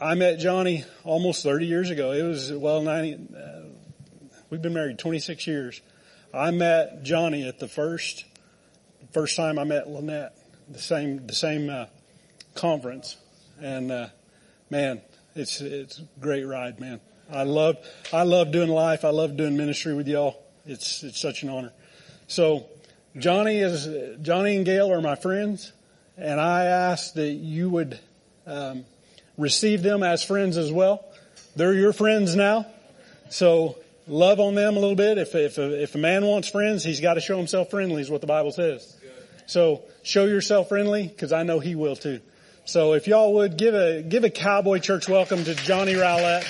I met Johnny almost 30 years ago. It was, well, 90, uh, we've been married 26 years. I met Johnny at the first, first time I met Lynette, the same, the same, uh, conference. And, uh, man, it's, it's a great ride, man. I love, I love doing life. I love doing ministry with y'all. It's, it's such an honor. So Johnny is, Johnny and Gail are my friends and I ask that you would, um, receive them as friends as well. They're your friends now. So love on them a little bit. If, if, a, if a man wants friends, he's got to show himself friendly is what the Bible says. So show yourself friendly because I know he will too. So if y'all would give a, give a cowboy church welcome to Johnny Rowlett.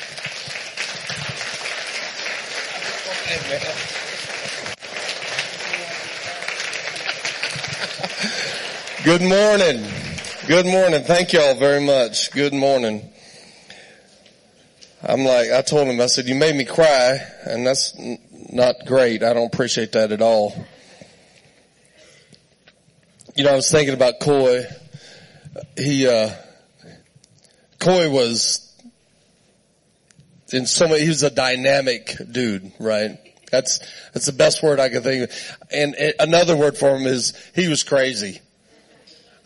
Good morning. Good morning. Thank y'all very much. Good morning. I'm like, I told him, I said, you made me cry and that's not great. I don't appreciate that at all. You know, I was thinking about Coy. He, uh, Coy was in so many, he was a dynamic dude, right? That's, that's the best word I can think of. And another word for him is he was crazy.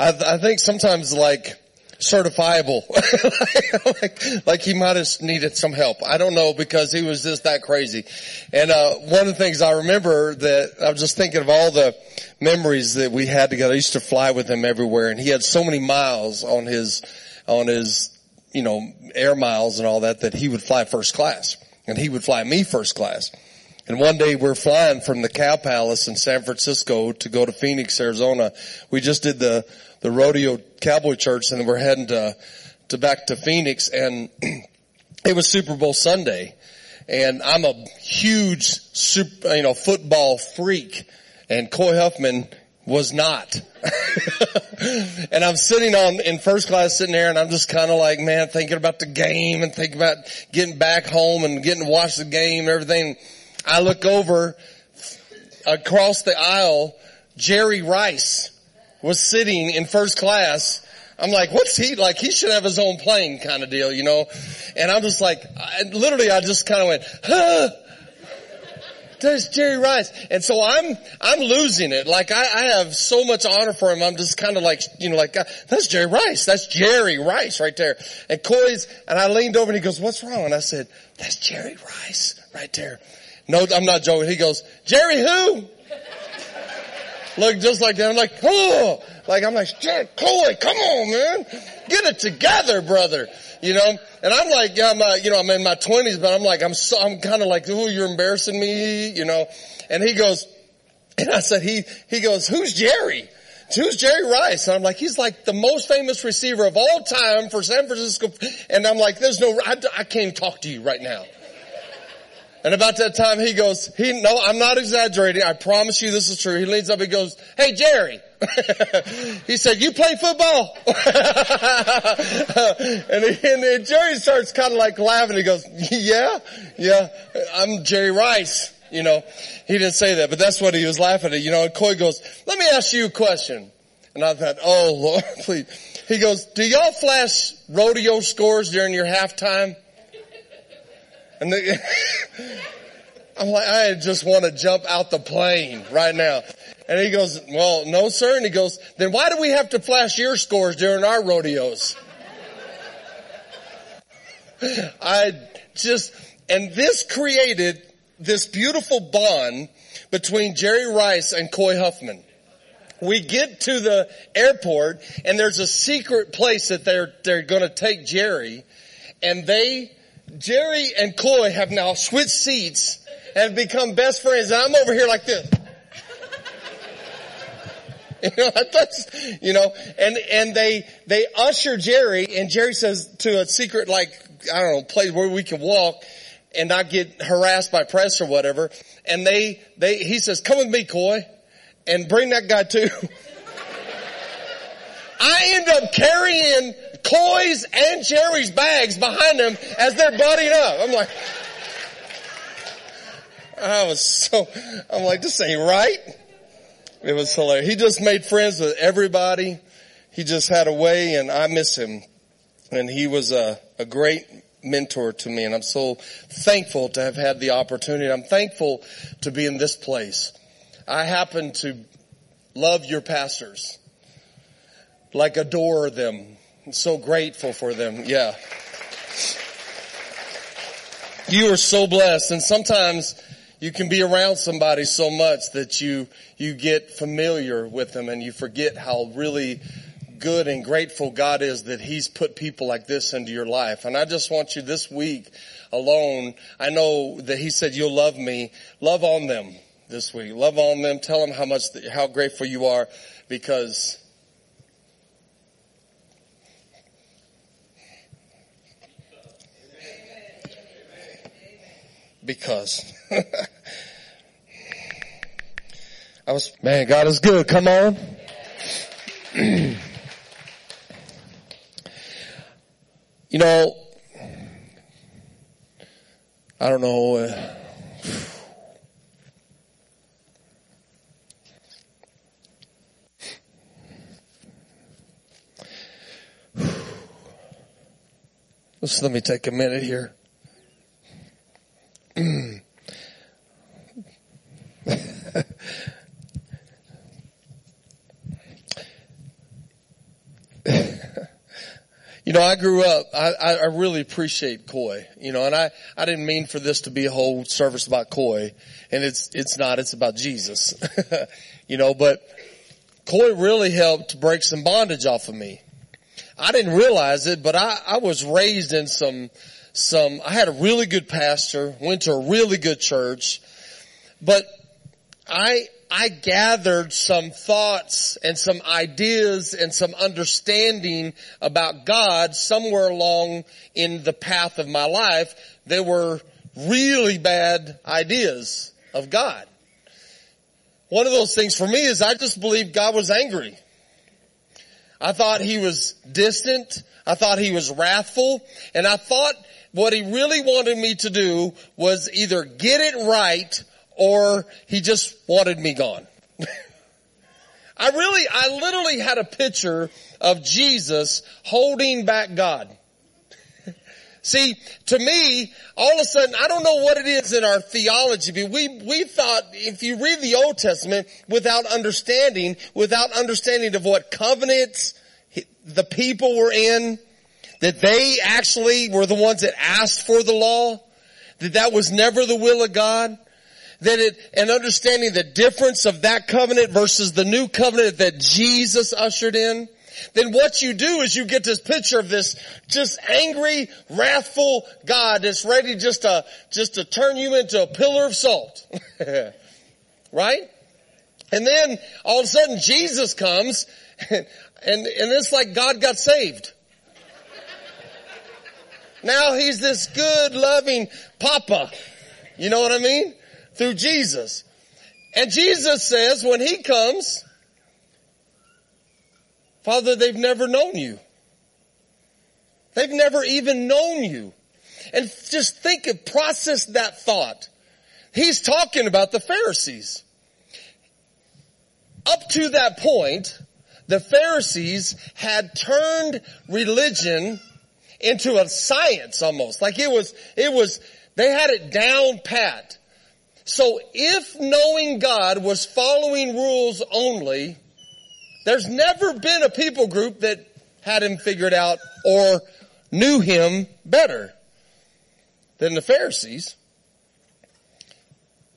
I, I think sometimes like certifiable, like, like he might have needed some help. I don't know because he was just that crazy. And, uh, one of the things I remember that I was just thinking of all the memories that we had together. I used to fly with him everywhere and he had so many miles on his, on his, you know, air miles and all that that he would fly first class and he would fly me first class. And one day we're flying from the Cow Palace in San Francisco to go to Phoenix, Arizona. We just did the the rodeo cowboy church and we're heading to, to back to Phoenix and it was Super Bowl Sunday and I'm a huge super, you know, football freak and Coy Huffman was not. and I'm sitting on in first class sitting there and I'm just kind of like, man, thinking about the game and thinking about getting back home and getting to watch the game and everything. I look over across the aisle, Jerry Rice was sitting in first class. I'm like, what's he like? He should have his own plane kind of deal, you know? And I'm just like, I, literally I just kind of went, huh? There's Jerry Rice. And so I'm, I'm losing it. Like I, I have so much honor for him. I'm just kind of like, you know, like, that's Jerry Rice. That's Jerry Rice right there. And Coy's, and I leaned over and he goes, what's wrong? And I said, that's Jerry Rice right there. No, I'm not joking. He goes, Jerry who? Look just like that. I'm like, oh, like I'm like, Coy, come on, man, get it together, brother. You know, and I'm like, I'm, uh, you know, I'm in my twenties, but I'm like, I'm so, I'm kind of like, oh, you're embarrassing me, you know. And he goes, and I said, he, he goes, who's Jerry? Who's Jerry Rice? And I'm like, he's like the most famous receiver of all time for San Francisco. And I'm like, there's no, I, I can't talk to you right now. And about that time he goes, he, no, I'm not exaggerating. I promise you this is true. He leans up, he goes, hey Jerry. he said, you play football? and, he, and Jerry starts kind of like laughing. He goes, yeah, yeah, I'm Jerry Rice. You know, he didn't say that, but that's what he was laughing at. You know, and Coy goes, let me ask you a question. And I thought, oh Lord, please. He goes, do y'all flash rodeo scores during your halftime? And the, I'm like, I just want to jump out the plane right now. And he goes, well, no sir. And he goes, then why do we have to flash your scores during our rodeos? I just, and this created this beautiful bond between Jerry Rice and Coy Huffman. We get to the airport and there's a secret place that they're, they're gonna take Jerry and they Jerry and Coy have now switched seats and become best friends. And I'm over here like this. You know, that's, you know, and, and they, they usher Jerry and Jerry says to a secret, like, I don't know, place where we can walk and not get harassed by press or whatever. And they, they, he says, come with me, Coy, and bring that guy too. I end up carrying Coy's and Jerry's bags behind them as they're buddying up. I'm like, I was so, I'm like, this ain't right. It was hilarious. He just made friends with everybody. He just had a way and I miss him. and he was a, a great mentor to me and I'm so thankful to have had the opportunity. I'm thankful to be in this place. I happen to love your pastors, like adore them. I'm so grateful for them. Yeah. You are so blessed and sometimes you can be around somebody so much that you, you get familiar with them and you forget how really good and grateful God is that He's put people like this into your life. And I just want you this week alone, I know that He said you'll love me, love on them this week. Love on them, tell them how much, how grateful you are because because I was, man, God is good. Come on. you know, I don't know. Uh, Just let me take a minute here. I grew up, I, I really appreciate Coy, you know, and I, I didn't mean for this to be a whole service about Coy, and it's, it's not, it's about Jesus. you know, but Coy really helped break some bondage off of me. I didn't realize it, but I, I was raised in some, some, I had a really good pastor, went to a really good church, but I, I gathered some thoughts and some ideas and some understanding about God somewhere along in the path of my life. They were really bad ideas of God. One of those things for me is I just believed God was angry. I thought he was distant. I thought he was wrathful. And I thought what he really wanted me to do was either get it right or he just wanted me gone. I really, I literally had a picture of Jesus holding back God. See, to me, all of a sudden, I don't know what it is in our theology, but we, we thought, if you read the Old Testament without understanding, without understanding of what covenants the people were in, that they actually were the ones that asked for the law, that that was never the will of God, that it, and understanding the difference of that covenant versus the new covenant that Jesus ushered in, then what you do is you get this picture of this just angry, wrathful God that's ready just to, just to turn you into a pillar of salt. right? And then all of a sudden Jesus comes and, and, and it's like God got saved. Now he's this good, loving papa. You know what I mean? Through Jesus. And Jesus says when he comes, Father, they've never known you. They've never even known you. And just think of, process that thought. He's talking about the Pharisees. Up to that point, the Pharisees had turned religion into a science almost. Like it was, it was, they had it down pat. So if knowing God was following rules only, there's never been a people group that had him figured out or knew him better than the Pharisees.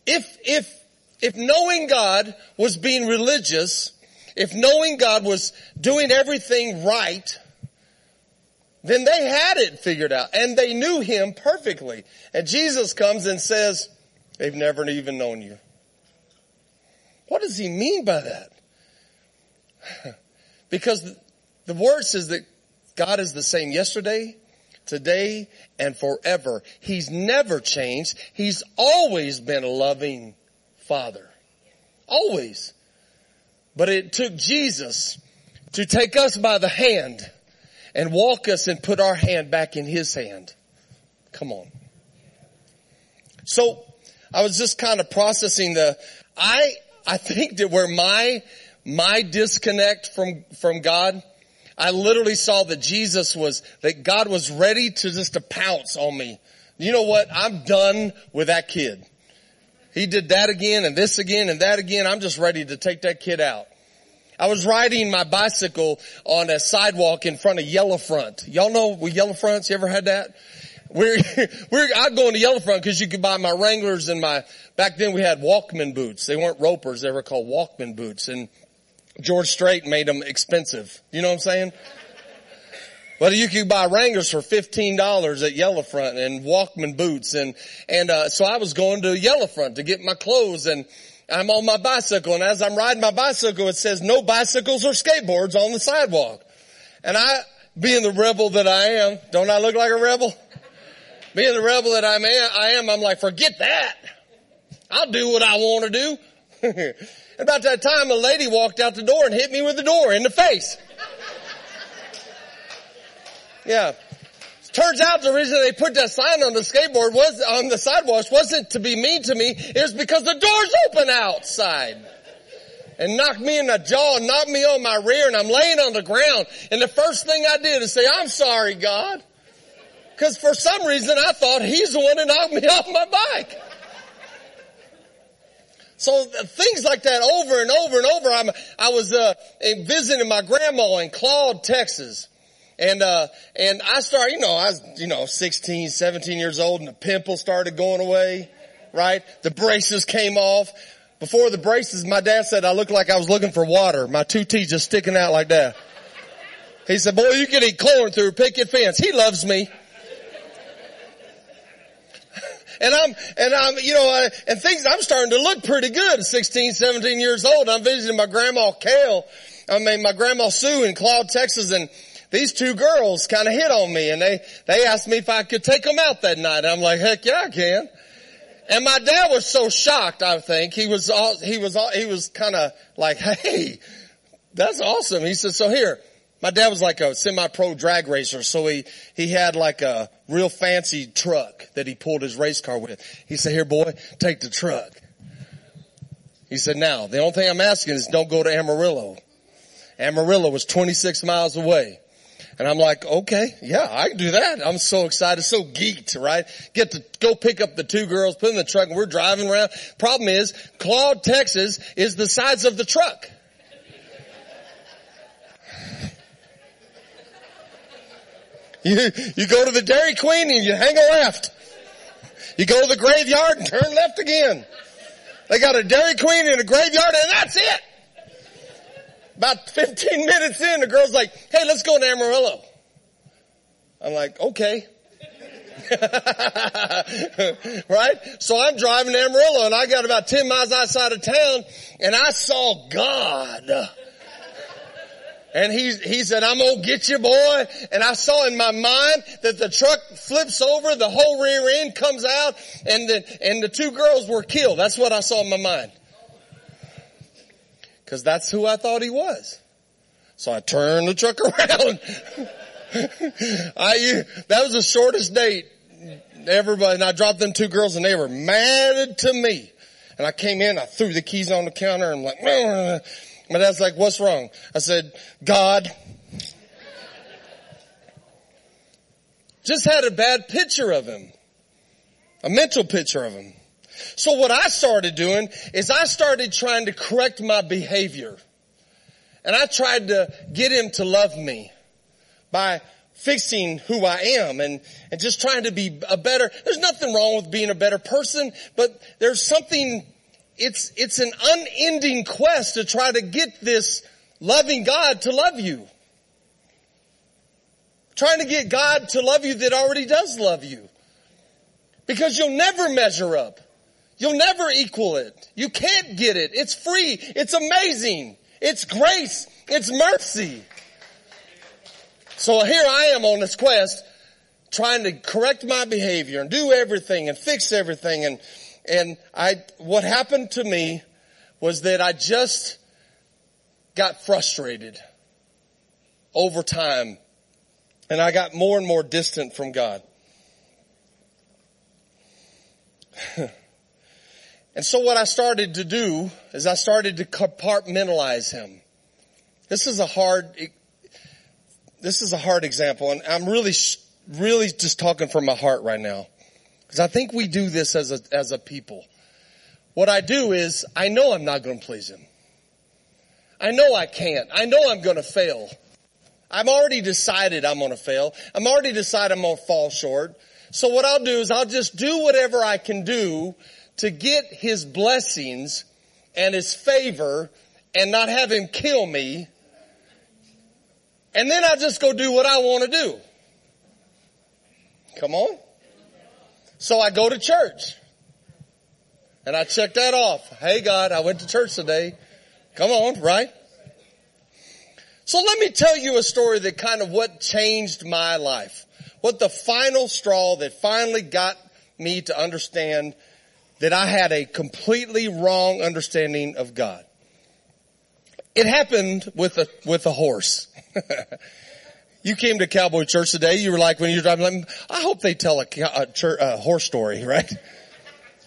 If, if, if knowing God was being religious, if knowing God was doing everything right, then they had it figured out and they knew him perfectly. And Jesus comes and says, They've never even known you. What does he mean by that? because the word says that God is the same yesterday, today, and forever. He's never changed. He's always been a loving father. Always. But it took Jesus to take us by the hand and walk us and put our hand back in his hand. Come on. So I was just kind of processing the, I, I think that where my, my disconnect from, from God, I literally saw that Jesus was, that God was ready to just to pounce on me. You know what? I'm done with that kid. He did that again and this again and that again. I'm just ready to take that kid out. I was riding my bicycle on a sidewalk in front of Yellowfront. Y'all know with Yellowfronts? You ever had that? We're, we're, I'd go into Yellowfront because you could buy my Wranglers and my, back then we had Walkman boots. They weren't ropers, they were called Walkman boots and George Strait made them expensive. You know what I'm saying? But you could buy Wranglers for $15 at Yellowfront and Walkman boots and, and, uh, so I was going to Yellowfront to get my clothes and I'm on my bicycle and as I'm riding my bicycle it says no bicycles or skateboards on the sidewalk. And I, being the rebel that I am, don't I look like a rebel? Being the rebel that I'm, I am, I'm like, forget that. I'll do what I want to do. About that time, a lady walked out the door and hit me with the door in the face. Yeah. Turns out the reason they put that sign on the skateboard was, on the sidewalk wasn't to be mean to me, it was because the door's open outside. And knocked me in the jaw, and knocked me on my rear, and I'm laying on the ground. And the first thing I did is say, I'm sorry, God. Cause for some reason I thought he's the one that knocked me off my bike. So things like that over and over and over. I'm, I was uh, visiting my grandma in Claude, Texas. And, uh, and I started, you know, I was, you know, 16, 17 years old and the pimple started going away, right? The braces came off. Before the braces, my dad said I looked like I was looking for water. My two teeth just sticking out like that. He said, boy, you can eat corn through a picket fence. He loves me. And I'm, and I'm, you know, uh, and things, I'm starting to look pretty good at 16, 17 years old. I'm visiting my grandma Kale, I mean, my grandma Sue in Claude, Texas, and these two girls kind of hit on me and they, they asked me if I could take them out that night. I'm like, heck yeah, I can. And my dad was so shocked, I think. He was, all, he was, all, he was kind of like, hey, that's awesome. He said, so here, my dad was like a semi-pro drag racer, so he, he had like a real fancy truck that he pulled his race car with. He said, here boy, take the truck. He said, now, the only thing I'm asking is don't go to Amarillo. Amarillo was 26 miles away. And I'm like, okay, yeah, I can do that. I'm so excited, so geeked, right? Get to go pick up the two girls, put in the truck, and we're driving around. Problem is, Claude, Texas is the size of the truck. You, you go to the Dairy Queen and you hang a left. You go to the graveyard and turn left again. They got a Dairy Queen and a graveyard and that's it. About 15 minutes in, the girl's like, hey, let's go to Amarillo. I'm like, okay. right? So I'm driving to Amarillo and I got about 10 miles outside of town and I saw God. And he, he said, I'm gonna get you boy. And I saw in my mind that the truck flips over, the whole rear end comes out, and the, and the two girls were killed. That's what I saw in my mind. Cause that's who I thought he was. So I turned the truck around. I, that was the shortest date. Everybody, and I dropped them two girls and they were mad to me. And I came in, I threw the keys on the counter and I'm like, my dad's like, what's wrong? I said, God. Just had a bad picture of him. A mental picture of him. So what I started doing is I started trying to correct my behavior. And I tried to get him to love me by fixing who I am and, and just trying to be a better, there's nothing wrong with being a better person, but there's something it's, it's an unending quest to try to get this loving God to love you. Trying to get God to love you that already does love you. Because you'll never measure up. You'll never equal it. You can't get it. It's free. It's amazing. It's grace. It's mercy. So here I am on this quest trying to correct my behavior and do everything and fix everything and and I, what happened to me was that I just got frustrated over time and I got more and more distant from God. and so what I started to do is I started to compartmentalize him. This is a hard this is a hard example and I'm really, really just talking from my heart right now. Cause I think we do this as a, as a people. What I do is I know I'm not going to please him. I know I can't. I know I'm going to fail. I've already decided I'm going to fail. I'm already decided I'm going to fall short. So what I'll do is I'll just do whatever I can do to get his blessings and his favor and not have him kill me. And then I just go do what I want to do. Come on. So I go to church. And I check that off. Hey God, I went to church today. Come on, right? So let me tell you a story that kind of what changed my life. What the final straw that finally got me to understand that I had a completely wrong understanding of God. It happened with a, with a horse. you came to Cowboy Church today. You were like, when you're driving, I hope they tell a, a, church, a horse story, right?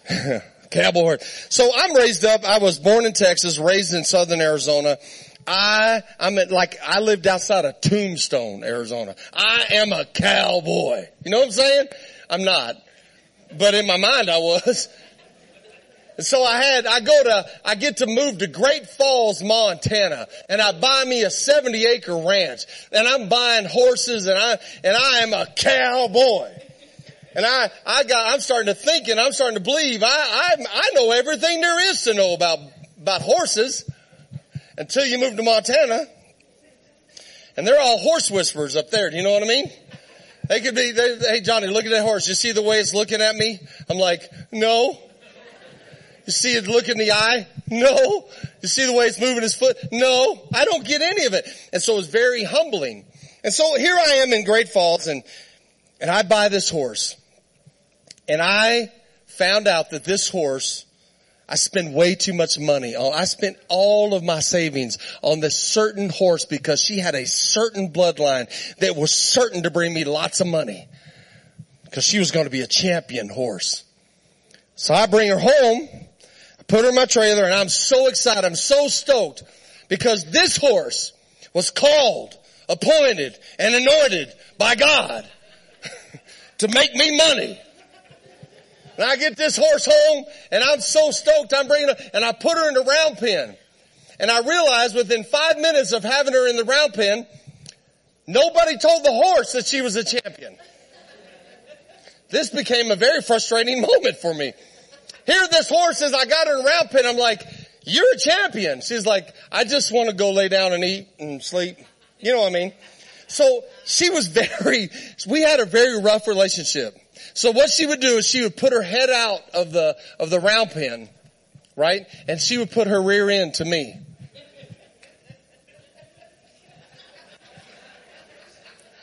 Cowboy horse. So I'm raised up. I was born in Texas, raised in southern Arizona. I, I'm at, like, I lived outside of Tombstone, Arizona. I am a cowboy. You know what I'm saying? I'm not. But in my mind I was. And so I had, I go to, I get to move to Great Falls, Montana, and I buy me a 70 acre ranch, and I'm buying horses, and I, and I am a cowboy. And I, I got, I'm starting to think and I'm starting to believe I, I, I know everything there is to know about, about horses until you move to Montana. And they're all horse whisperers up there. Do you know what I mean? They could be, they, hey Johnny, look at that horse. You see the way it's looking at me? I'm like, no. You see it look in the eye? No. You see the way it's moving his foot? No. I don't get any of it. And so it's very humbling. And so here I am in Great Falls and, and I buy this horse. And I found out that this horse I spend way too much money on, I spent all of my savings on this certain horse because she had a certain bloodline that was certain to bring me lots of money. Cause she was going to be a champion horse. So I bring her home, put her in my trailer and I'm so excited. I'm so stoked because this horse was called, appointed, and anointed by God to make me money. And I get this horse home and I'm so stoked I'm bringing her and I put her in the round pen. And I realized within five minutes of having her in the round pen, nobody told the horse that she was a champion. This became a very frustrating moment for me. Here this horse as I got her in round pen, I'm like, you're a champion. She's like, I just want to go lay down and eat and sleep. You know what I mean? So she was very, we had a very rough relationship. So what she would do is she would put her head out of the, of the round pen, right? And she would put her rear end to me.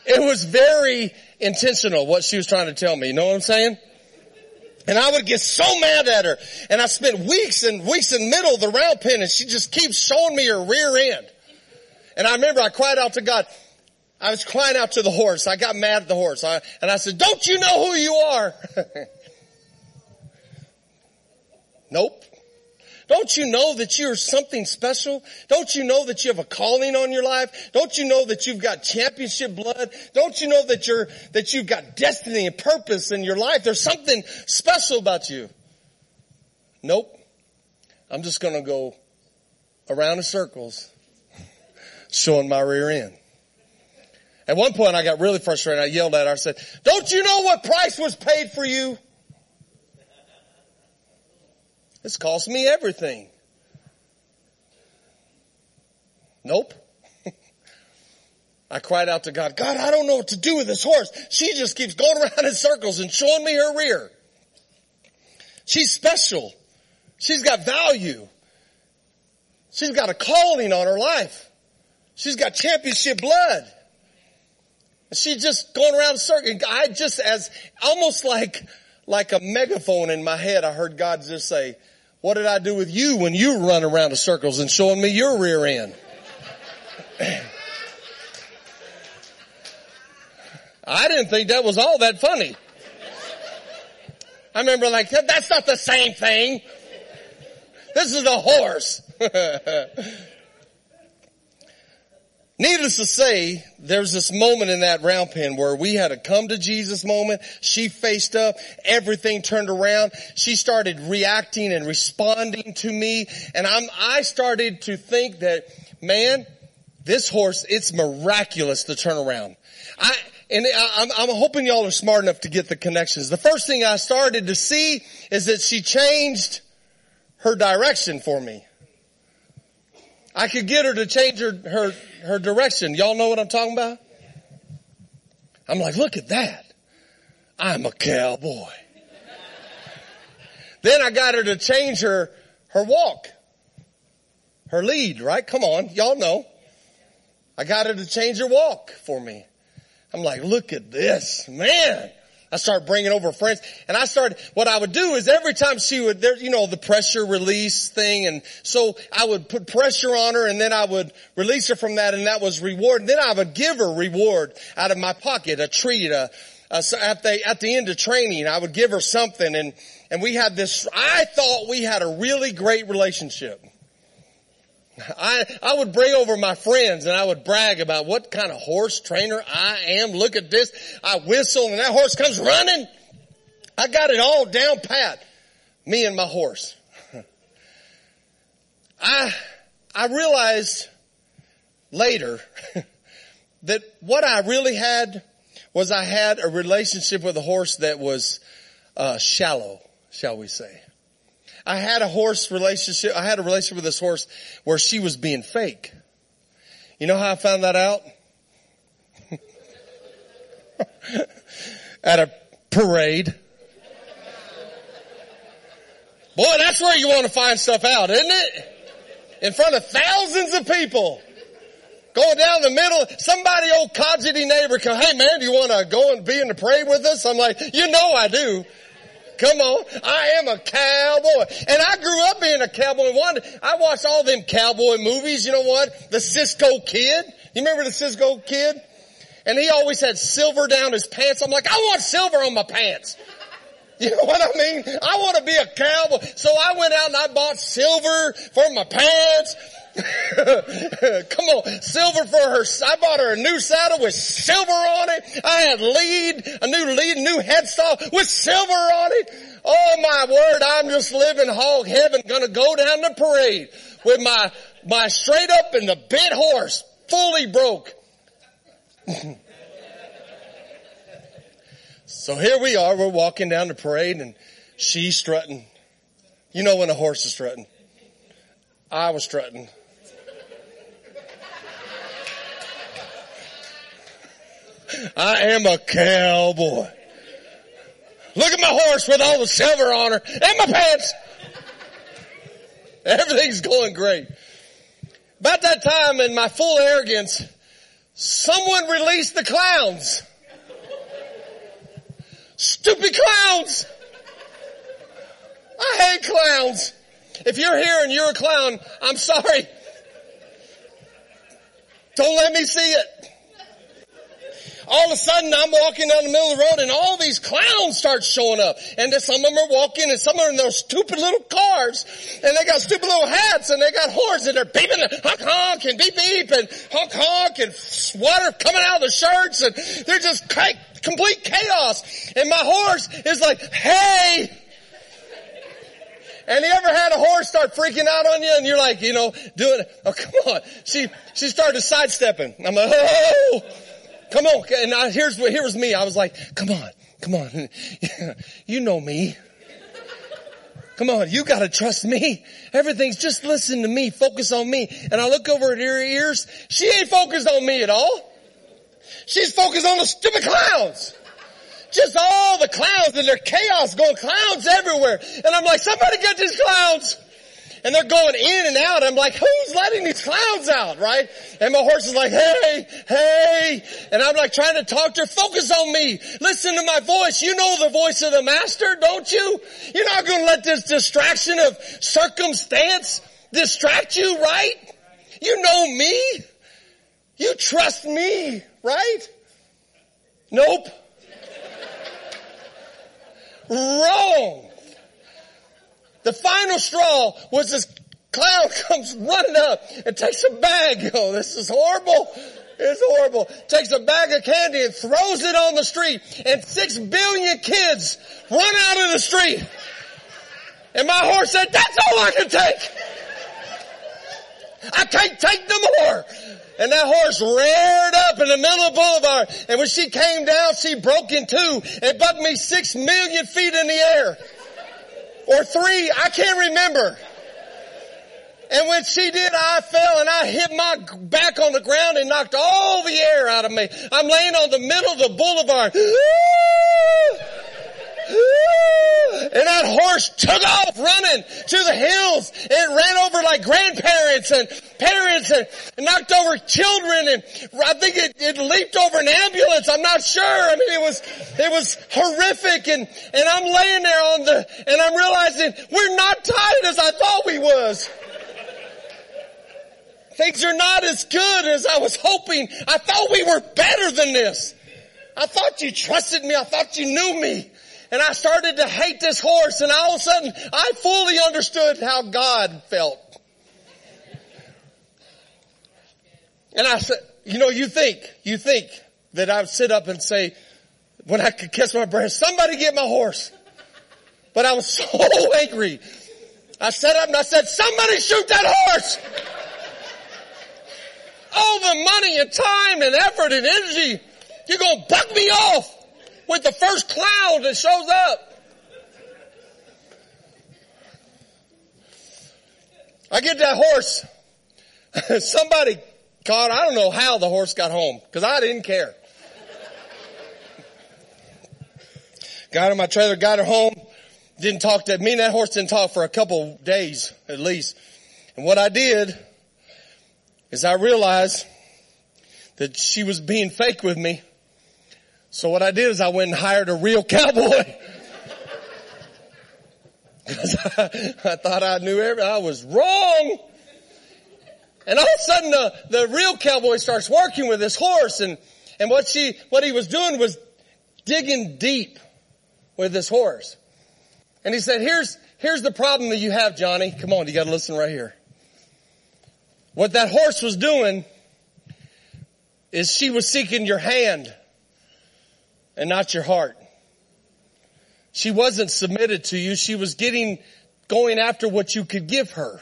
It was very intentional what she was trying to tell me. You know what I'm saying? And I would get so mad at her. And I spent weeks and weeks in the middle of the round pen and she just keeps showing me her rear end. And I remember I cried out to God, I was crying out to the horse. I got mad at the horse. I, and I said, don't you know who you are? nope. Don't you know that you're something special? Don't you know that you have a calling on your life? Don't you know that you've got championship blood? Don't you know that you're, that you've got destiny and purpose in your life? There's something special about you. Nope. I'm just gonna go around in circles showing my rear end. At one point I got really frustrated. I yelled at her. I said, don't you know what price was paid for you? This cost me everything. Nope. I cried out to God, God, I don't know what to do with this horse. She just keeps going around in circles and showing me her rear. She's special. She's got value. She's got a calling on her life. She's got championship blood. She's just going around circling. I just as almost like like a megaphone in my head. I heard God just say, "What did I do with you when you run around in circles and showing me your rear end?" I didn't think that was all that funny. I remember like, that's not the same thing. This is a horse. Needless to say, there's this moment in that round pen where we had a come to Jesus moment. She faced up, everything turned around. She started reacting and responding to me. And I'm, I started to think that, man, this horse, it's miraculous to turn around. I, and I'm, I'm hoping y'all are smart enough to get the connections. The first thing I started to see is that she changed her direction for me. I could get her to change her, her, her direction. Y'all know what I'm talking about? I'm like, look at that. I'm a cowboy. then I got her to change her, her walk. Her lead, right? Come on. Y'all know. I got her to change her walk for me. I'm like, look at this, man. I started bringing over friends and I started, what I would do is every time she would, there, you know, the pressure release thing. And so I would put pressure on her and then I would release her from that and that was reward. And then I would give her reward out of my pocket, a treat, a, a, at the, at the end of training, I would give her something and, and we had this, I thought we had a really great relationship. I, I would bring over my friends and I would brag about what kind of horse trainer I am. Look at this. I whistle and that horse comes running. I got it all down pat. Me and my horse. I, I realized later that what I really had was I had a relationship with a horse that was, uh, shallow, shall we say. I had a horse relationship, I had a relationship with this horse where she was being fake. You know how I found that out? At a parade. Boy, that's where you want to find stuff out, isn't it? In front of thousands of people. Going down the middle, somebody old codgety neighbor come, hey man, do you want to go and be in the parade with us? I'm like, you know I do. Come on. I am a cowboy. And I grew up being a cowboy. One, I watched all them cowboy movies. You know what? The Cisco Kid. You remember the Cisco Kid? And he always had silver down his pants. I'm like, I want silver on my pants. You know what I mean? I want to be a cowboy. So I went out and I bought silver for my pants. Come on, silver for her. I bought her a new saddle with silver on it. I had lead, a new lead, new headstall with silver on it. Oh my word, I'm just living hog heaven, gonna go down the parade with my, my straight up and the bit horse, fully broke. so here we are, we're walking down the parade and she's strutting. You know when a horse is strutting. I was strutting. I am a cowboy. Look at my horse with all the silver on her and my pants. Everything's going great. About that time in my full arrogance, someone released the clowns. Stupid clowns. I hate clowns. If you're here and you're a clown, I'm sorry. Don't let me see it all of a sudden I'm walking down the middle of the road and all these clowns start showing up. And some of them are walking and some of them are in those stupid little cars and they got stupid little hats and they got horns and they're beeping and honk honk and beep beep and honk honk and water coming out of the shirts and they're just complete chaos. And my horse is like, hey, and you ever had a horse start freaking out on you and you're like, you know, doing, oh come on. She, she started sidestepping. I'm like, oh, Come on. And I, here's what, here was me. I was like, come on, come on. you know me. Come on, you gotta trust me. Everything's just listen to me, focus on me. And I look over at her ears. She ain't focused on me at all. She's focused on the stupid clowns. Just all the clowns and their chaos going clowns everywhere. And I'm like, somebody get these clowns and they're going in and out. I'm like, who's letting these clowns out, right? And my horse is like, hey, hey. And I'm like trying to talk to her, focus on me. Listen to my voice. You know the voice of the master, don't you? You're not going to let this distraction of circumstance distract you, right? You know me. You trust me, right? Nope. Wrong. The final straw was this clown comes running up and takes a bag. Oh, this is horrible. It's horrible. Takes a bag of candy and throws it on the street and six billion kids run out of the street. And my horse said, that's all I can take. I can't take no more. And that horse reared up in the middle of the boulevard. And when she came down, she broke in two and bucked me six million feet in the air. Or three, I can't remember. And when she did, I fell and I hit my back on the ground and knocked all the air out of me. I'm laying on the middle of the boulevard. And that horse took off running to the hills and ran over like grandparents and parents and knocked over children and I think it, it leaped over an ambulance. I'm not sure. I mean, it was, it was horrific and, and I'm laying there on the, and I'm realizing we're not tied as I thought we was. Things are not as good as I was hoping. I thought we were better than this. I thought you trusted me. I thought you knew me. And I started to hate this horse and all of a sudden I fully understood how God felt. And I said, you know, you think, you think that I would sit up and say, when I could catch my breath, somebody get my horse. But I was so angry. I sat up and I said, somebody shoot that horse! All the money and time and effort and energy, you're gonna buck me off with the first cloud that shows up. I get that horse. Somebody caught, I don't know how the horse got home because I didn't care. got in my trailer, got her home, didn't talk to me and that horse didn't talk for a couple days at least. And what I did is I realized that she was being fake with me so what I did is I went and hired a real cowboy. Cause I, I, thought I knew everything. I was wrong. And all of a sudden the, the real cowboy starts working with this horse and, and what she, what he was doing was digging deep with this horse. And he said, here's, here's the problem that you have, Johnny. Come on, you gotta listen right here. What that horse was doing is she was seeking your hand and not your heart. She wasn't submitted to you. She was getting, going after what you could give her.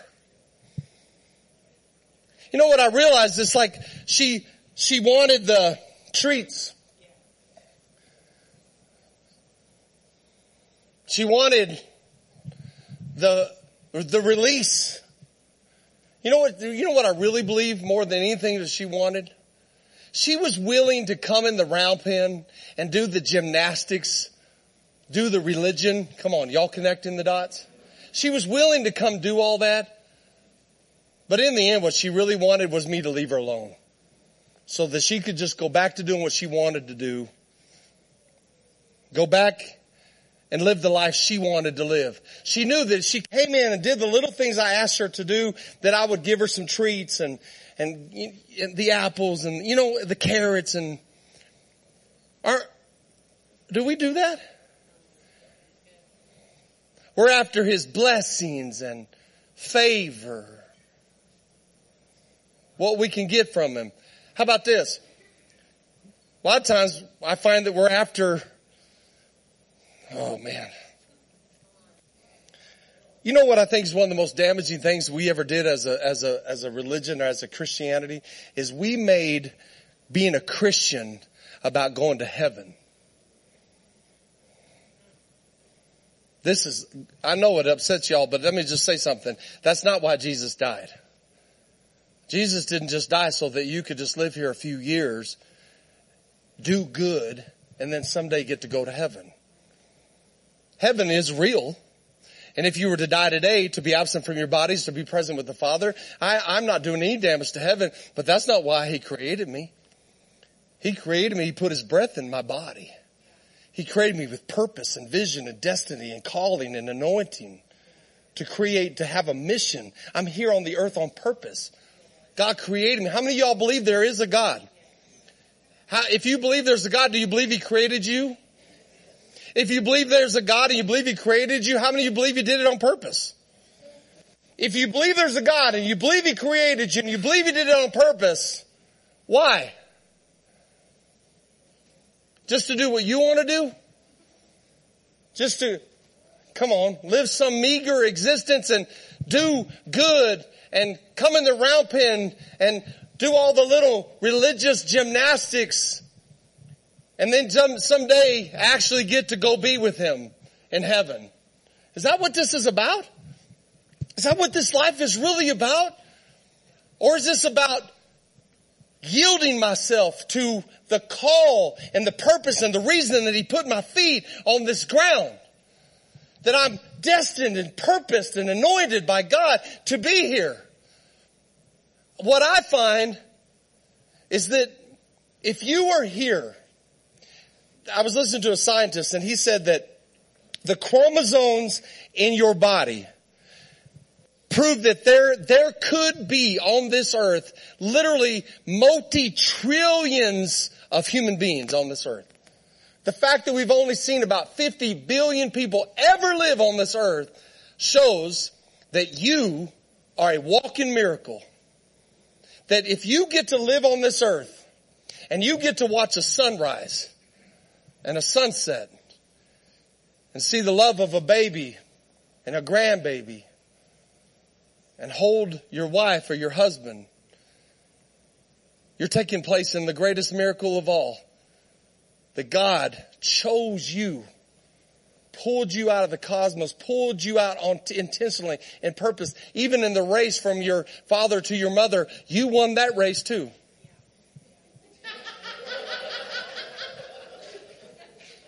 You know what I realized? It's like she, she wanted the treats. She wanted the, the release. You know what, you know what I really believe more than anything that she wanted? She was willing to come in the round pen and do the gymnastics, do the religion. Come on, y'all connecting the dots? She was willing to come do all that. But in the end, what she really wanted was me to leave her alone. So that she could just go back to doing what she wanted to do. Go back and live the life she wanted to live. She knew that she came in and did the little things I asked her to do, that I would give her some treats and, and, and the apples and, you know, the carrots and are, do we do that? We're after his blessings and favor. What we can get from him. How about this? A lot of times I find that we're after, oh man, you know what I think is one of the most damaging things we ever did as a, as a, as a religion or as a Christianity is we made being a Christian about going to heaven. This is, I know it upsets y'all, but let me just say something. That's not why Jesus died. Jesus didn't just die so that you could just live here a few years, do good, and then someday get to go to heaven. Heaven is real. And if you were to die today, to be absent from your bodies, to be present with the Father, I, I'm not doing any damage to heaven, but that's not why He created me. He created me, He put His breath in my body. He created me with purpose and vision and destiny and calling and anointing to create, to have a mission. I'm here on the earth on purpose. God created me. How many of y'all believe there is a God? How, if you believe there's a God, do you believe He created you? If you believe there's a God and you believe He created you, how many of you believe He did it on purpose? if you believe there's a God and you believe He created you and you believe He did it on purpose, why? Just to do what you want to do? Just to, come on, live some meager existence and do good and come in the round pen and do all the little religious gymnastics and then some, someday actually get to go be with him in heaven. Is that what this is about? Is that what this life is really about? Or is this about yielding myself to the call and the purpose and the reason that he put my feet on this ground? That I'm destined and purposed and anointed by God to be here. What I find is that if you are here, I was listening to a scientist and he said that the chromosomes in your body prove that there, there could be on this earth literally multi-trillions of human beings on this earth. The fact that we've only seen about 50 billion people ever live on this earth shows that you are a walking miracle. That if you get to live on this earth and you get to watch a sunrise and a sunset and see the love of a baby and a grandbaby and hold your wife or your husband, you're taking place in the greatest miracle of all. That God chose you, pulled you out of the cosmos, pulled you out on intentionally and purpose. Even in the race from your father to your mother, you won that race too.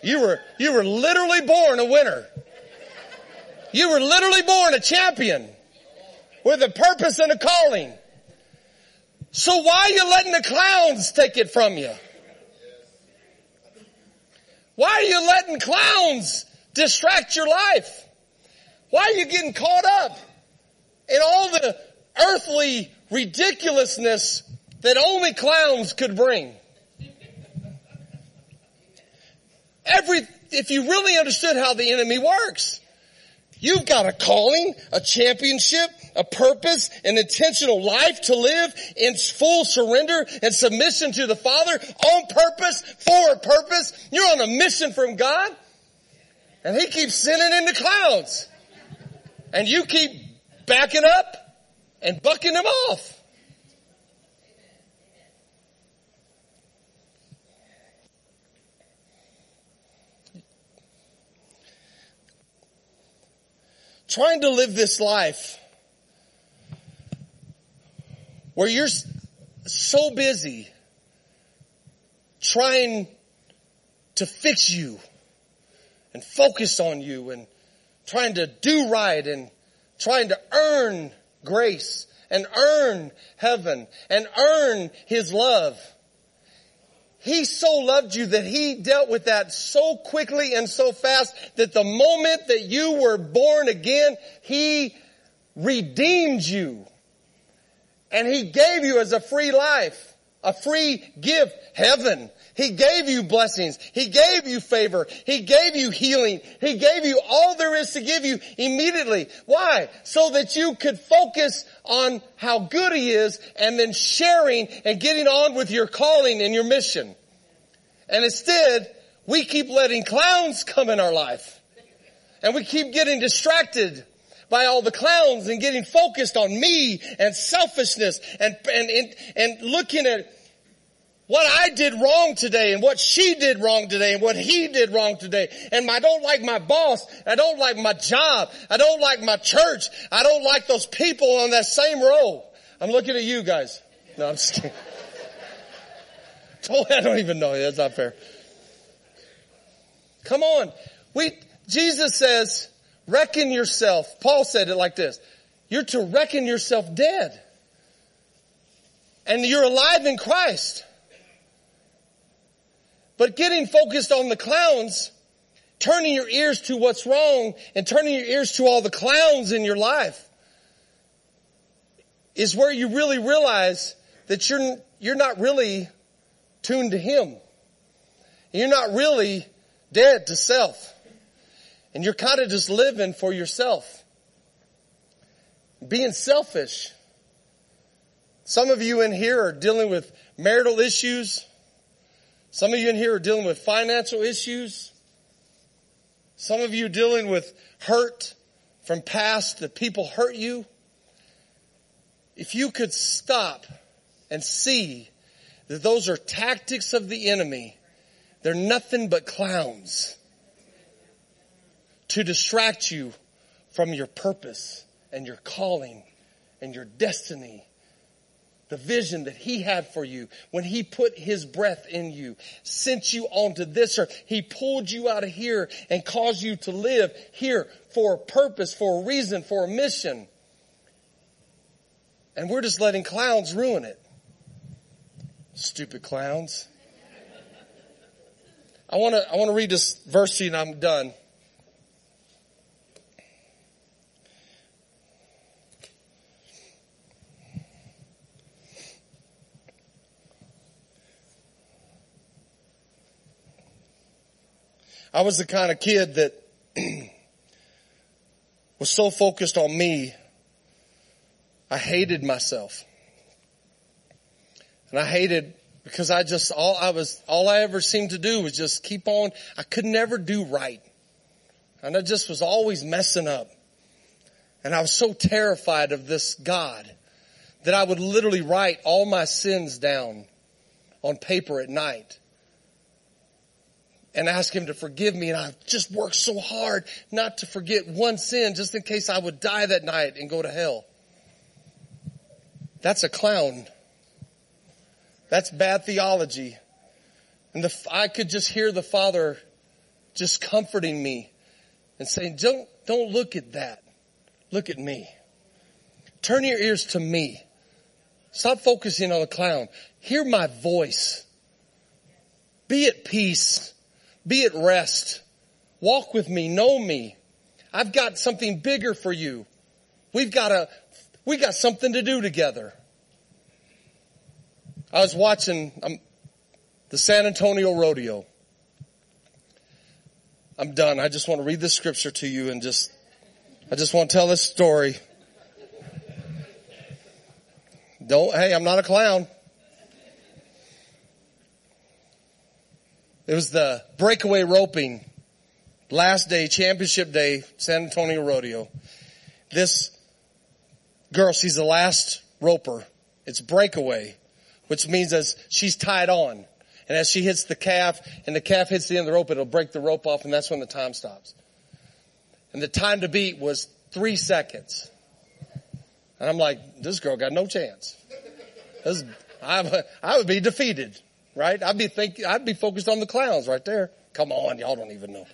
You were, you were literally born a winner. You were literally born a champion with a purpose and a calling. So why are you letting the clowns take it from you? Why are you letting clowns distract your life? Why are you getting caught up in all the earthly ridiculousness that only clowns could bring? Every, if you really understood how the enemy works, you've got a calling, a championship, a purpose, an intentional life to live in full surrender and submission to the Father on purpose, for a purpose. You're on a mission from God. And He keeps sending in the clouds. And you keep backing up and bucking them off. Trying to live this life where you're so busy trying to fix you and focus on you and trying to do right and trying to earn grace and earn heaven and earn his love. He so loved you that he dealt with that so quickly and so fast that the moment that you were born again, he redeemed you. And he gave you as a free life, a free gift, heaven. He gave you blessings. He gave you favor. He gave you healing. He gave you all there is to give you immediately. Why? So that you could focus on how good he is and then sharing and getting on with your calling and your mission. And instead, we keep letting clowns come in our life. And we keep getting distracted by all the clowns and getting focused on me and selfishness and, and, and, and looking at what I did wrong today and what she did wrong today and what he did wrong today. And I don't like my boss. I don't like my job. I don't like my church. I don't like those people on that same row. I'm looking at you guys. No, I'm just kidding. I don't even know. That's not fair. Come on. We, Jesus says, reckon yourself. Paul said it like this. You're to reckon yourself dead. And you're alive in Christ. But getting focused on the clowns, turning your ears to what's wrong and turning your ears to all the clowns in your life is where you really realize that you're, you're not really tuned to Him. You're not really dead to self. And you're kind of just living for yourself. being selfish. Some of you in here are dealing with marital issues. Some of you in here are dealing with financial issues. Some of you dealing with hurt from past that people hurt you. If you could stop and see that those are tactics of the enemy, they're nothing but clowns to distract you from your purpose and your calling and your destiny. The vision that he had for you when he put his breath in you, sent you onto this earth. He pulled you out of here and caused you to live here for a purpose, for a reason, for a mission. And we're just letting clowns ruin it. Stupid clowns. I want to I want to read this verse to you and I'm done. I was the kind of kid that was so focused on me, I hated myself. And I hated because I just, all I was, all I ever seemed to do was just keep on. I could never do right. And I just was always messing up. And I was so terrified of this God that I would literally write all my sins down on paper at night and ask him to forgive me. And I just worked so hard not to forget one sin just in case I would die that night and go to hell. That's a clown. That's bad theology. And the, I could just hear the father just comforting me and saying, don't, don't look at that. Look at me. Turn your ears to me. Stop focusing on the clown. Hear my voice. Be at peace. Be at rest. Walk with me. Know me. I've got something bigger for you. We've got a, we got something to do together. I was watching um, the San Antonio Rodeo. I'm done. I just want to read this scripture to you and just, I just want to tell this story. Don't, hey, I'm not a clown. It was the breakaway roping last day, championship day, San Antonio Rodeo. This girl, she's the last roper. It's breakaway, which means as she's tied on. And as she hits the calf and the calf hits the end of the rope, it'll break the rope off and that's when the time stops. And the time to beat was three seconds. And I'm like, this girl got no chance. This, I, I would be defeated right? I'd be thinking, I'd be focused on the clowns right there. Come on, y'all don't even know.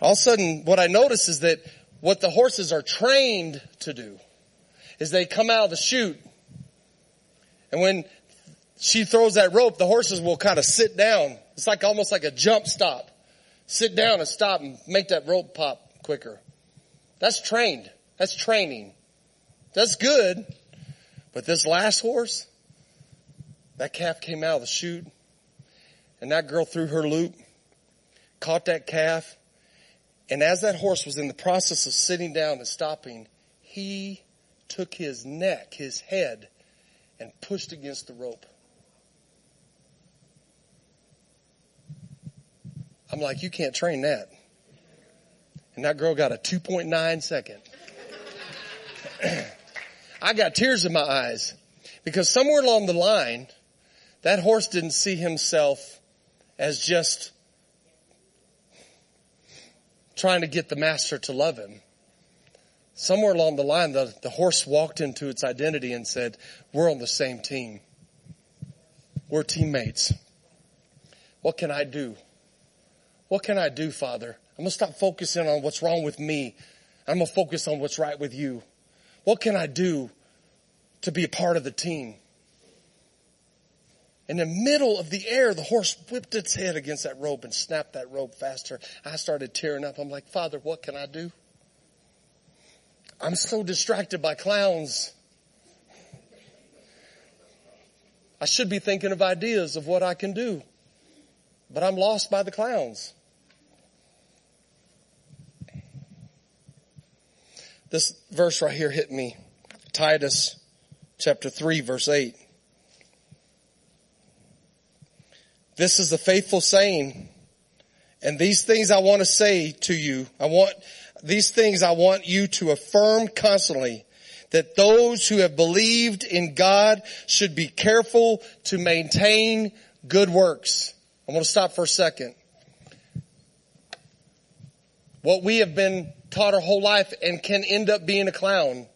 All of a sudden, what I notice is that what the horses are trained to do is they come out of the chute and when she throws that rope, the horses will kind of sit down. It's like almost like a jump stop. Sit down and stop and make that rope pop quicker. That's trained. That's training. That's good. But this last horse, that calf came out of the chute and that girl threw her loop, caught that calf. And as that horse was in the process of sitting down and stopping, he took his neck, his head, and pushed against the rope. I'm like, you can't train that. And that girl got a 2.9 second. I got tears in my eyes because somewhere along the line, that horse didn't see himself as just trying to get the master to love him. Somewhere along the line, the, the horse walked into its identity and said, we're on the same team. We're teammates. What can I do? What can I do, Father? I'm going to stop focusing on what's wrong with me. I'm going to focus on what's right with you. What can I do to be a part of the team? In the middle of the air, the horse whipped its head against that rope and snapped that rope faster. I started tearing up. I'm like, Father, what can I do? I'm so distracted by clowns. I should be thinking of ideas of what I can do, but I'm lost by the clowns. this verse right here hit me. Titus chapter 3 verse 8. This is the faithful saying. And these things I want to say to you, I want, these things I want you to affirm constantly that those who have believed in God should be careful to maintain good works. I want to stop for a second. What we have been taught our whole life and can end up being a clown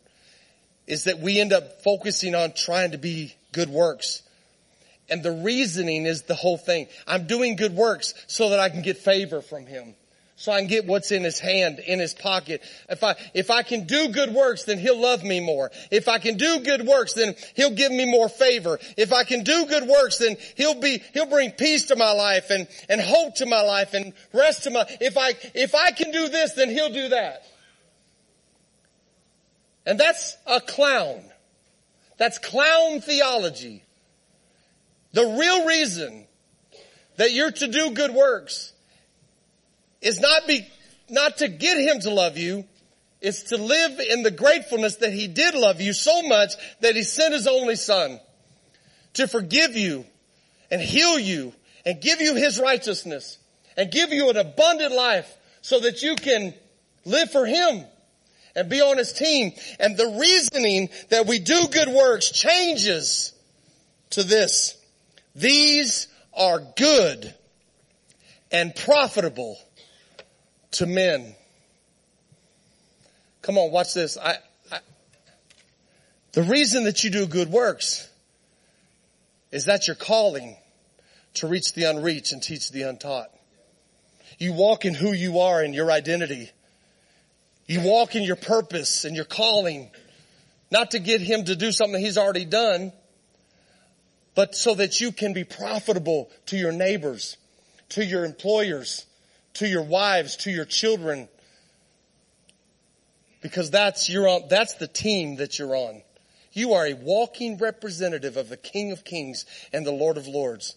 is that we end up focusing on trying to be good works. And the reasoning is the whole thing. I'm doing good works so that I can get favor from him. So I can get what's in his hand, in his pocket. If I, if I can do good works, then he'll love me more. If I can do good works, then he'll give me more favor. If I can do good works, then he'll be, he'll bring peace to my life and, and hope to my life and rest to my, if I, if I can do this, then he'll do that. And that's a clown. That's clown theology. The real reason that you're to do good works is not be, not to get him to love you, it's to live in the gratefulness that he did love you so much that he sent his only son to forgive you and heal you and give you his righteousness and give you an abundant life so that you can live for him and be on his team. And the reasoning that we do good works changes to this. These are good and profitable to men. Come on, watch this. I, I, the reason that you do good works is that your calling to reach the unreached and teach the untaught. You walk in who you are and your identity. You walk in your purpose and your calling, not to get him to do something he's already done, but so that you can be profitable to your neighbors, to your employers, to your wives, to your children. Because that's you're on, that's the team that you're on. You are a walking representative of the King of Kings and the Lord of Lords.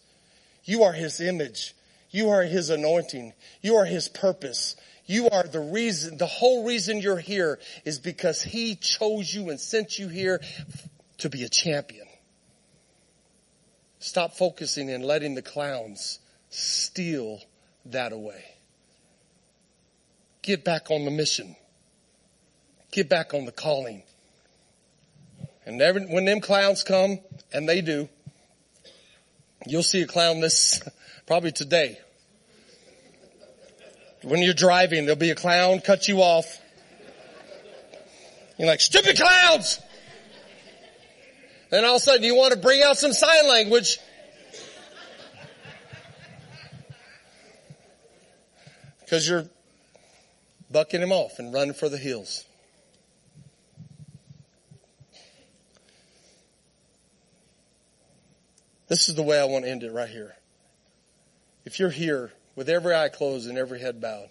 You are His image. You are His anointing. You are His purpose. You are the reason, the whole reason you're here is because He chose you and sent you here to be a champion. Stop focusing and letting the clowns steal that away. Get back on the mission. Get back on the calling. And every, when them clowns come, and they do, you'll see a clown this, probably today. When you're driving, there'll be a clown cut you off. You're like, stupid clowns! Then all of a sudden you want to bring out some sign language. Because you're bucking him off and running for the hills. This is the way I want to end it right here. If you're here with every eye closed and every head bowed.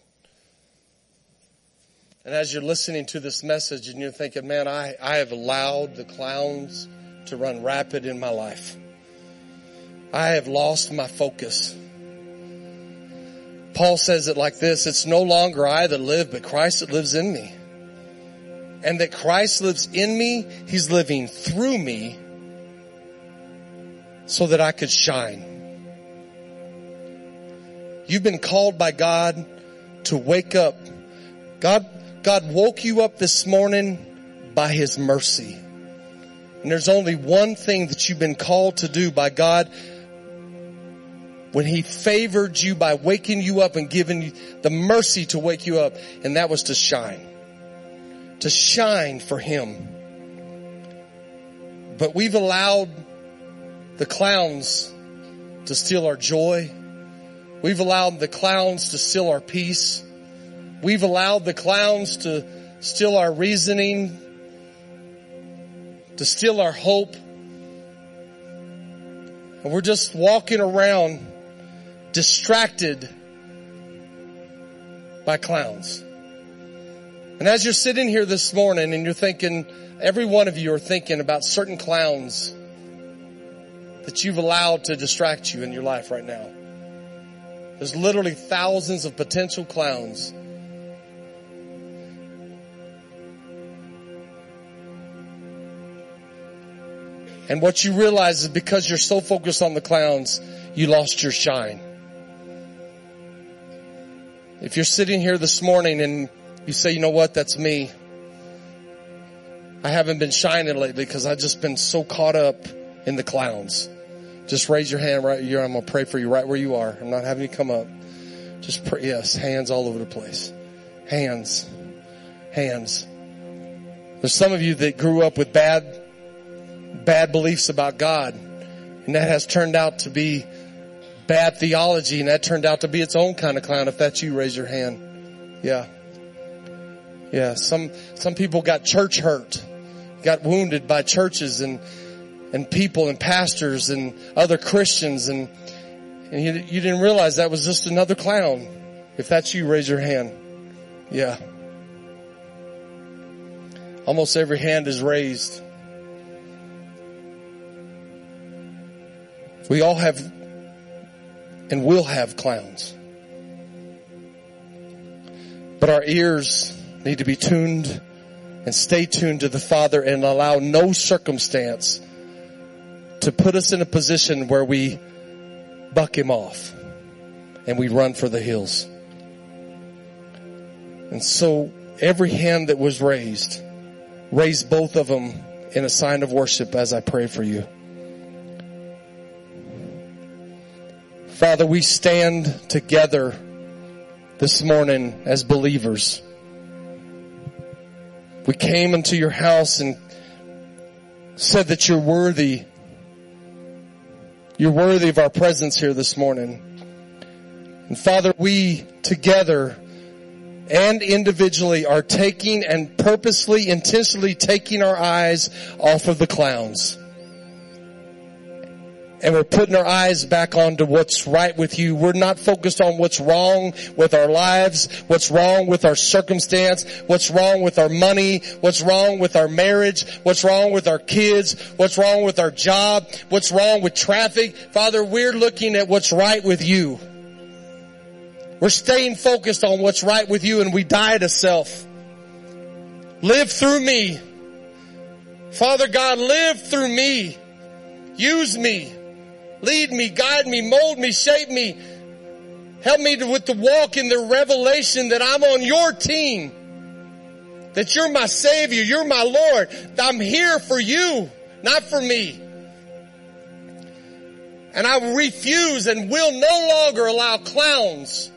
And as you're listening to this message and you're thinking, man, I, I have allowed the clowns to run rapid in my life. I have lost my focus. Paul says it like this, it's no longer I that live, but Christ that lives in me. And that Christ lives in me, He's living through me so that I could shine. You've been called by God to wake up. God, God woke you up this morning by His mercy. And there's only one thing that you've been called to do by God when He favored you by waking you up and giving you the mercy to wake you up. And that was to shine. To shine for Him. But we've allowed the clowns to steal our joy. We've allowed the clowns to steal our peace. We've allowed the clowns to steal our reasoning, to steal our hope. And we're just walking around distracted by clowns. And as you're sitting here this morning and you're thinking, every one of you are thinking about certain clowns that you've allowed to distract you in your life right now. There's literally thousands of potential clowns. And what you realize is because you're so focused on the clowns, you lost your shine. If you're sitting here this morning and you say, you know what, that's me. I haven't been shining lately because I've just been so caught up in the clowns. Just raise your hand right here. I'm going to pray for you right where you are. I'm not having you come up. Just pray. Yes, hands all over the place. Hands. Hands. There's some of you that grew up with bad, bad beliefs about God. And that has turned out to be bad theology and that turned out to be its own kind of clown. If that's you, raise your hand. Yeah. Yeah. Some, some people got church hurt, got wounded by churches and, and people and pastors and other Christians and, and you, you didn't realize that was just another clown. If that's you, raise your hand. Yeah. Almost every hand is raised. We all have and will have clowns. But our ears need to be tuned and stay tuned to the Father and allow no circumstance to put us in a position where we buck him off and we run for the hills. And so every hand that was raised, raise both of them in a sign of worship as I pray for you. Father, we stand together this morning as believers. We came into your house and said that you're worthy. You're worthy of our presence here this morning. And Father, we together and individually are taking and purposely, intentionally taking our eyes off of the clowns and we're putting our eyes back onto what's right with you. We're not focused on what's wrong with our lives, what's wrong with our circumstance, what's wrong with our money, what's wrong with our marriage, what's wrong with our kids, what's wrong with our job, what's wrong with traffic. Father, we're looking at what's right with you. We're staying focused on what's right with you and we die to self. Live through me. Father God, live through me. Use me. Lead me, guide me, mold me, shape me. Help me to, with the walk in the revelation that I'm on your team. That you're my savior. You're my Lord. I'm here for you, not for me. And I refuse and will no longer allow clowns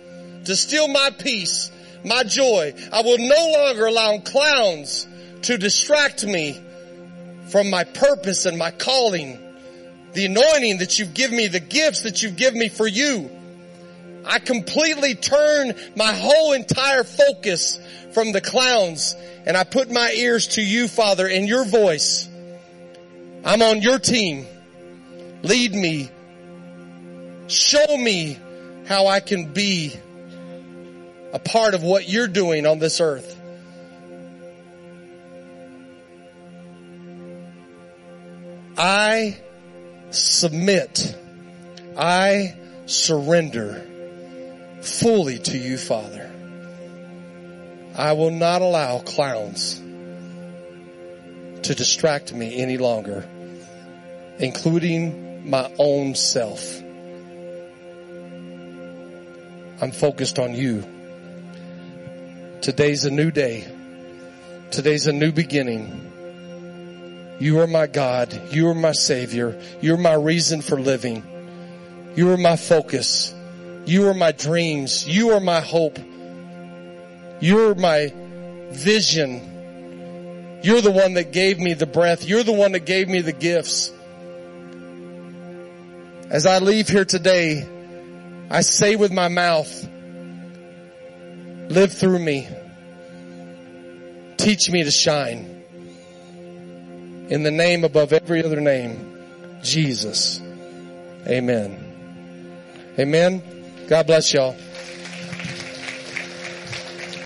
to steal my peace, my joy. I will no longer allow clowns to distract me from my purpose and my calling the anointing that you've given me, the gifts that you've given me for you. I completely turn my whole entire focus from the clowns and I put my ears to you, Father, and your voice. I'm on your team. Lead me. Show me how I can be a part of what you're doing on this earth. I submit. I surrender fully to you, Father. I will not allow clowns to distract me any longer, including my own self. I'm focused on you. Today's a new day. Today's a new beginning. You are my God. You are my Savior. You're my reason for living. You are my focus. You are my dreams. You are my hope. You're my vision. You're the one that gave me the breath. You're the one that gave me the gifts. As I leave here today, I say with my mouth, live through me. Teach me to shine in the name above every other name, Jesus. Amen. Amen. God bless y'all.